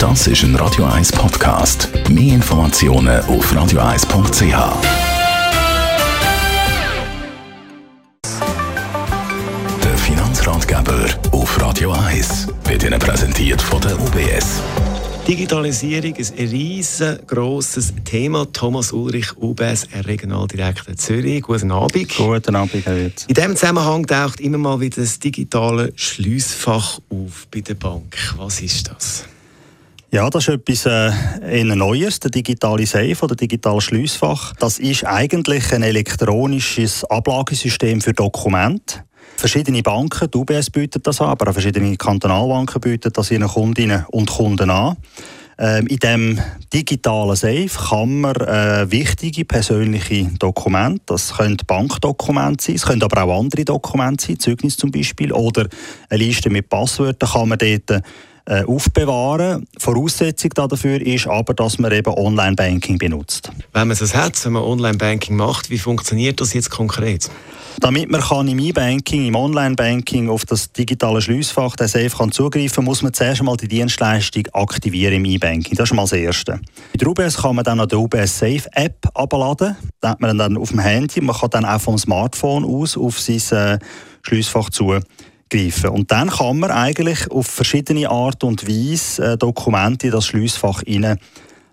Das ist ein Radio 1 Podcast. Mehr Informationen auf radio1.ch. Der Finanzratgeber auf Radio 1 wird Ihnen präsentiert von der UBS. Digitalisierung ist ein riesengroßes Thema. Thomas Ulrich, UBS, Regionaldirektor Zürich. Guten Abend. Guten Abend, Herr Wirtz. In diesem Zusammenhang taucht immer mal wieder das digitale Schliessfach auf bei der Bank. Was ist das? Ja, das ist etwas äh, Neues, der digitale Safe oder digitale Schliessfach. Das ist eigentlich ein elektronisches Ablagesystem für Dokumente. Verschiedene Banken, die UBS bietet das an, aber auch verschiedene Kantonalbanken bieten das ihren Kundinnen und Kunden an. Ähm, in dem digitalen Safe kann man äh, wichtige persönliche Dokumente, das können Bankdokumente sein, es können aber auch andere Dokumente sein, Zeugnis zum Beispiel, oder eine Liste mit Passwörtern kann man dort äh, aufbewahren. Voraussetzung dafür ist aber, dass man eben Online-Banking benutzt. Wenn man es hat, wenn man Online-Banking macht, wie funktioniert das jetzt konkret? Damit man kann im E-Banking, im Online-Banking auf das digitale Schliessfach, der Safe kann zugreifen, muss man zuerst einmal die Dienstleistung aktivieren im E-Banking. Das ist mal das Erste. Bei der UBS kann man dann noch die UBS Safe App abladen. Da hat man dann auf dem Handy. Man kann dann auch vom Smartphone aus auf sein äh, Schliessfach zugreifen greifen. Und dann kann man eigentlich auf verschiedene Art und Weise äh, Dokumente in das Schliessfach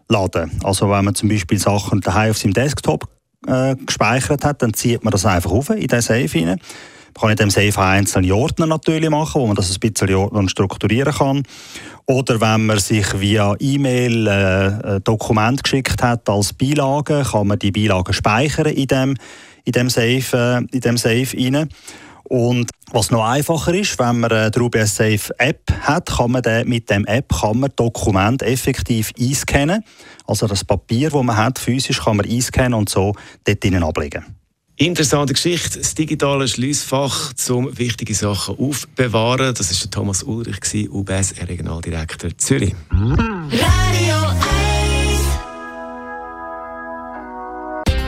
laden. Also wenn man zum Beispiel Sachen daheim auf seinem Desktop äh, gespeichert hat, dann zieht man das einfach auf in den Safe rein. Man kann in dem Safe einzelne Ordner natürlich machen, wo man das ein bisschen strukturieren kann. Oder wenn man sich via E-Mail äh, Dokument geschickt hat als Beilage, kann man die Beilagen speichern in dem, in dem Safe, äh, in dem Safe rein. Und was noch einfacher ist, wenn man eine UBS Safe App hat, kann man mit dem App kann man Dokument effektiv einscannen. Also das Papier, das man hat, physisch, kann man einscannen und so dort drinnen ablegen. Interessante Geschichte. Das digitale Schliessfach zum wichtige Sachen aufbewahren. Das ist der Thomas Ulrich, UBS Regionaldirektor Zürich.